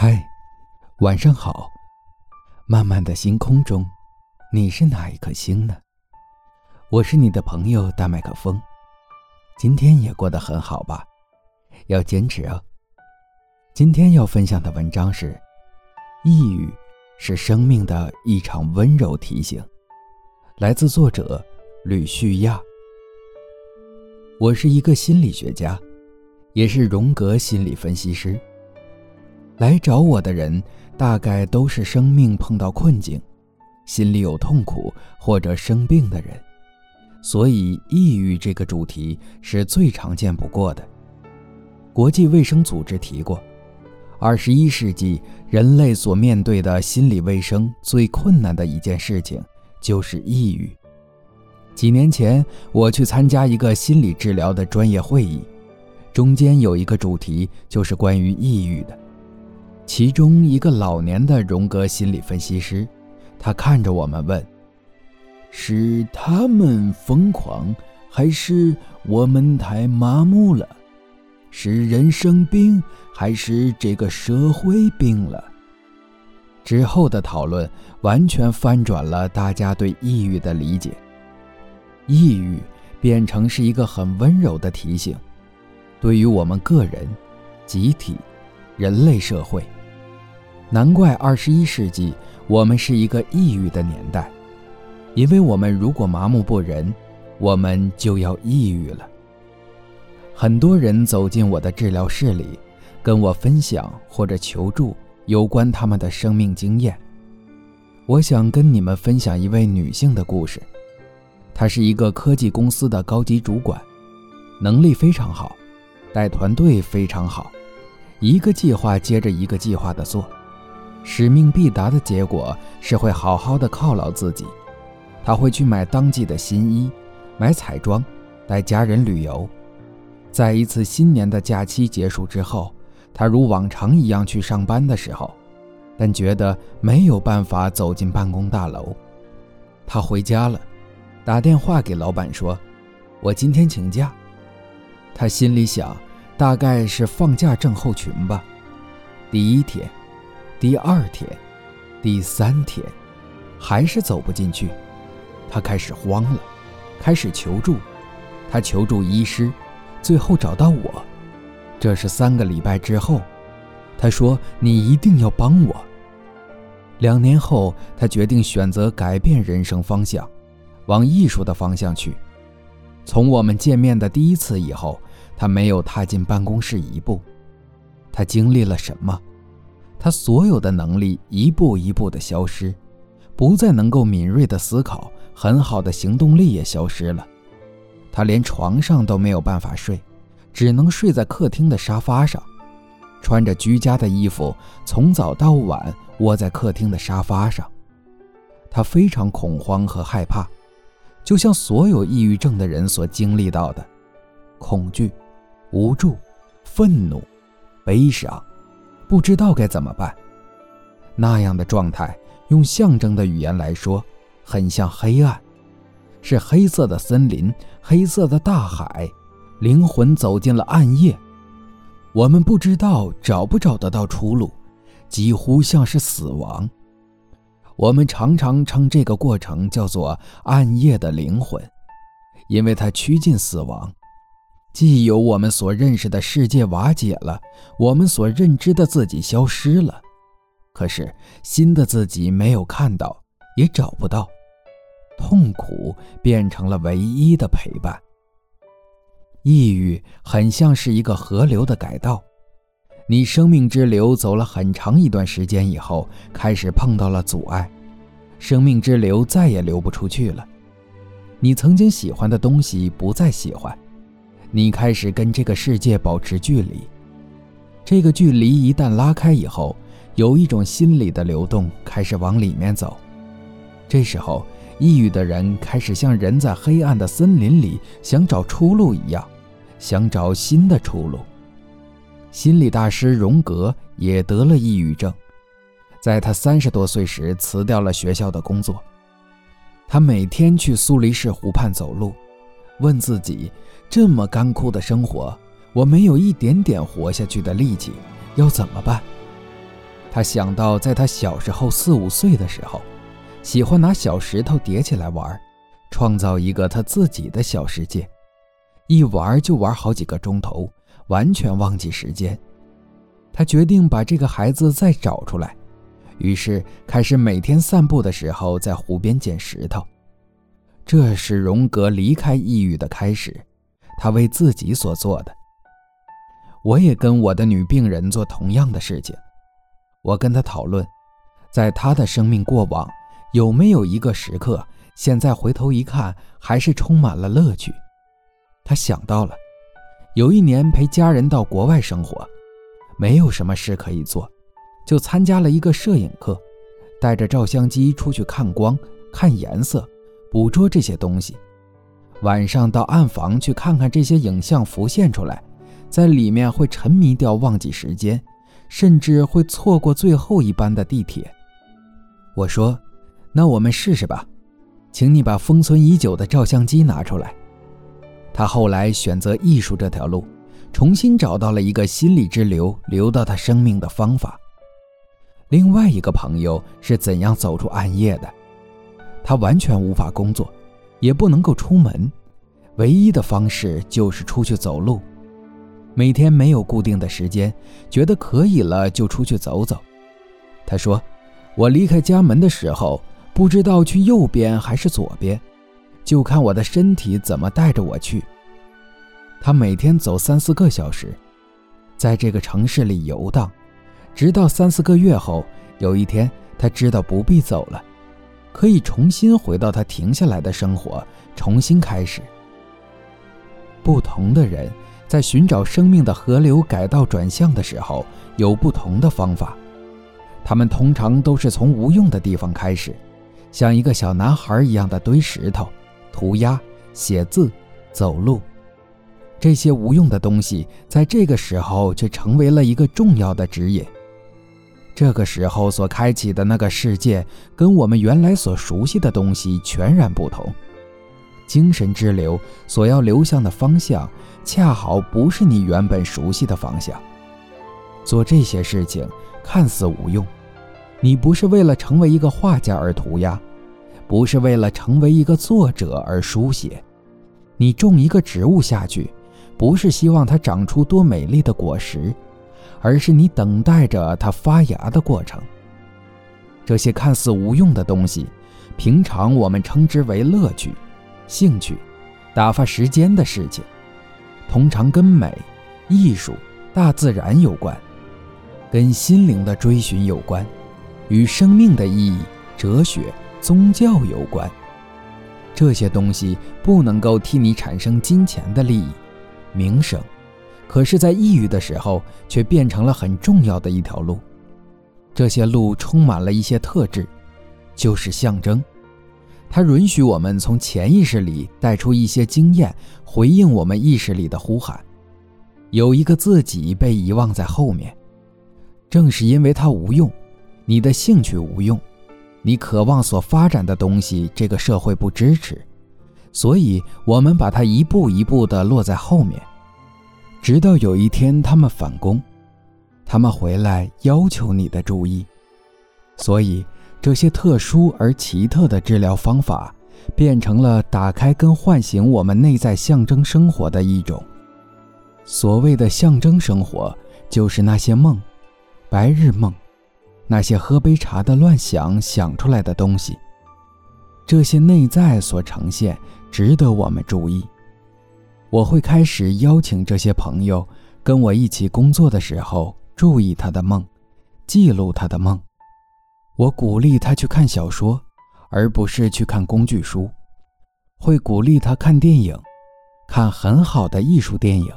嗨，晚上好。漫漫的星空中，你是哪一颗星呢？我是你的朋友大麦克风。今天也过得很好吧？要坚持哦。今天要分享的文章是：抑郁是生命的一场温柔提醒，来自作者吕旭亚。我是一个心理学家，也是荣格心理分析师。来找我的人，大概都是生命碰到困境，心里有痛苦或者生病的人，所以抑郁这个主题是最常见不过的。国际卫生组织提过，二十一世纪人类所面对的心理卫生最困难的一件事情就是抑郁。几年前，我去参加一个心理治疗的专业会议，中间有一个主题就是关于抑郁的。其中一个老年的荣格心理分析师，他看着我们问：“是他们疯狂，还是我们太麻木了？是人生病，还是这个社会病了？”之后的讨论完全翻转了大家对抑郁的理解，抑郁变成是一个很温柔的提醒，对于我们个人、集体、人类社会。难怪二十一世纪我们是一个抑郁的年代，因为我们如果麻木不仁，我们就要抑郁了。很多人走进我的治疗室里，跟我分享或者求助有关他们的生命经验。我想跟你们分享一位女性的故事，她是一个科技公司的高级主管，能力非常好，带团队非常好，一个计划接着一个计划的做。使命必达的结果是会好好的犒劳自己，他会去买当季的新衣，买彩妆，带家人旅游。在一次新年的假期结束之后，他如往常一样去上班的时候，但觉得没有办法走进办公大楼。他回家了，打电话给老板说：“我今天请假。”他心里想，大概是放假症候群吧。第一天。第二天，第三天，还是走不进去，他开始慌了，开始求助。他求助医师，最后找到我。这是三个礼拜之后，他说：“你一定要帮我。”两年后，他决定选择改变人生方向，往艺术的方向去。从我们见面的第一次以后，他没有踏进办公室一步。他经历了什么？他所有的能力一步一步的消失，不再能够敏锐的思考，很好的行动力也消失了。他连床上都没有办法睡，只能睡在客厅的沙发上，穿着居家的衣服，从早到晚窝在客厅的沙发上。他非常恐慌和害怕，就像所有抑郁症的人所经历到的：恐惧、无助、愤怒、悲伤。不知道该怎么办，那样的状态，用象征的语言来说，很像黑暗，是黑色的森林，黑色的大海，灵魂走进了暗夜。我们不知道找不找得到出路，几乎像是死亡。我们常常称这个过程叫做暗夜的灵魂，因为它趋近死亡。既有我们所认识的世界瓦解了，我们所认知的自己消失了，可是新的自己没有看到，也找不到，痛苦变成了唯一的陪伴。抑郁很像是一个河流的改道，你生命之流走了很长一段时间以后，开始碰到了阻碍，生命之流再也流不出去了，你曾经喜欢的东西不再喜欢。你开始跟这个世界保持距离，这个距离一旦拉开以后，有一种心理的流动开始往里面走。这时候，抑郁的人开始像人在黑暗的森林里想找出路一样，想找新的出路。心理大师荣格也得了抑郁症，在他三十多岁时辞掉了学校的工作，他每天去苏黎世湖畔走路。问自己：这么干枯的生活，我没有一点点活下去的力气，要怎么办？他想到在他小时候四五岁的时候，喜欢拿小石头叠起来玩，创造一个他自己的小世界，一玩就玩好几个钟头，完全忘记时间。他决定把这个孩子再找出来，于是开始每天散步的时候在湖边捡石头。这是荣格离开抑郁的开始，他为自己所做的。我也跟我的女病人做同样的事情。我跟她讨论，在她的生命过往有没有一个时刻，现在回头一看还是充满了乐趣。她想到了，有一年陪家人到国外生活，没有什么事可以做，就参加了一个摄影课，带着照相机出去看光、看颜色，捕捉这些东西。晚上到暗房去看看这些影像浮现出来。在里面会沉迷掉，忘记时间，甚至会错过最后一班的地铁。我说：“那我们试试吧，请你把封存已久的照相机拿出来。”他后来选择艺术这条路，重新找到了一个心理之流流到他生命的方法。另外一个朋友是怎样走出暗夜的？他完全无法工作，也不能够出门，唯一的方式就是出去走路。每天没有固定的时间，觉得可以了就出去走走。他说：“我离开家门的时候，不知道去右边还是左边，就看我的身体怎么带着我去。”他每天走三四个小时，在这个城市里游荡，直到三四个月后，有一天他知道不必走了，可以重新回到他停下来的生活，重新开始。不同的人。在寻找生命的河流改道转向的时候，有不同的方法。他们通常都是从无用的地方开始，像一个小男孩一样的堆石头、涂鸦、写字、走路。这些无用的东西在这个时候却成为了一个重要的指引。这个时候所开启的那个世界，跟我们原来所熟悉的东西全然不同。精神之流所要流向的方向，恰好不是你原本熟悉的方向。做这些事情看似无用，你不是为了成为一个画家而涂鸦，不是为了成为一个作者而书写。你种一个植物下去，不是希望它长出多美丽的果实，而是你等待着它发芽的过程。这些看似无用的东西，平常我们称之为乐趣。兴趣，打发时间的事情，通常跟美、艺术、大自然有关，跟心灵的追寻有关，与生命的意义、哲学、宗教有关。这些东西不能够替你产生金钱的利益、名声，可是，在抑郁的时候，却变成了很重要的一条路。这些路充满了一些特质，就是象征。它允许我们从潜意识里带出一些经验，回应我们意识里的呼喊。有一个自己被遗忘在后面，正是因为它无用，你的兴趣无用，你渴望所发展的东西，这个社会不支持，所以我们把它一步一步地落在后面，直到有一天他们反攻，他们回来要求你的注意，所以。这些特殊而奇特的治疗方法，变成了打开跟唤醒我们内在象征生活的一种。所谓的象征生活，就是那些梦，白日梦，那些喝杯茶的乱想想出来的东西。这些内在所呈现，值得我们注意。我会开始邀请这些朋友跟我一起工作的时候，注意他的梦，记录他的梦。我鼓励他去看小说，而不是去看工具书。会鼓励他看电影，看很好的艺术电影，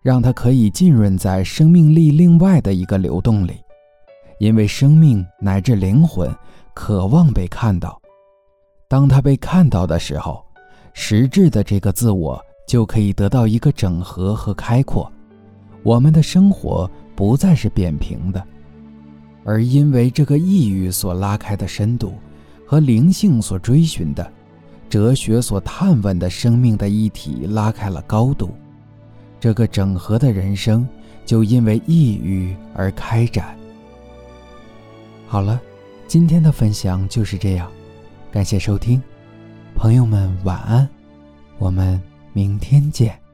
让他可以浸润在生命力另外的一个流动里，因为生命乃至灵魂渴望被看到。当他被看到的时候，实质的这个自我就可以得到一个整合和开阔。我们的生活不再是扁平的。而因为这个抑郁所拉开的深度，和灵性所追寻的、哲学所探问的生命的一体拉开了高度，这个整合的人生就因为抑郁而开展。好了，今天的分享就是这样，感谢收听，朋友们晚安，我们明天见。